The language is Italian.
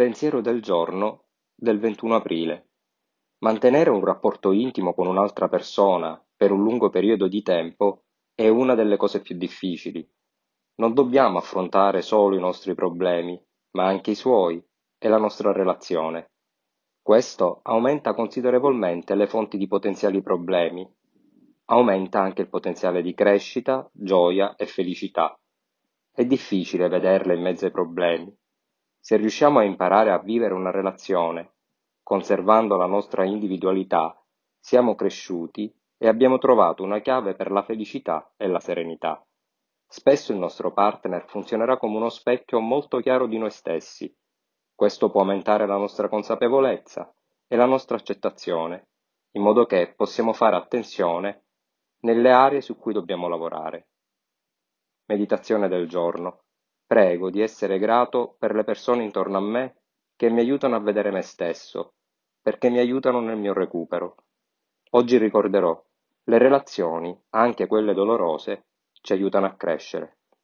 Pensiero del giorno del 21 aprile. Mantenere un rapporto intimo con un'altra persona per un lungo periodo di tempo è una delle cose più difficili. Non dobbiamo affrontare solo i nostri problemi, ma anche i suoi e la nostra relazione. Questo aumenta considerevolmente le fonti di potenziali problemi. Aumenta anche il potenziale di crescita, gioia e felicità. È difficile vederle in mezzo ai problemi. Se riusciamo a imparare a vivere una relazione, conservando la nostra individualità, siamo cresciuti e abbiamo trovato una chiave per la felicità e la serenità. Spesso il nostro partner funzionerà come uno specchio molto chiaro di noi stessi. Questo può aumentare la nostra consapevolezza e la nostra accettazione, in modo che possiamo fare attenzione nelle aree su cui dobbiamo lavorare. Meditazione del giorno. Prego di essere grato per le persone intorno a me che mi aiutano a vedere me stesso, perché mi aiutano nel mio recupero. Oggi ricorderò, le relazioni, anche quelle dolorose, ci aiutano a crescere.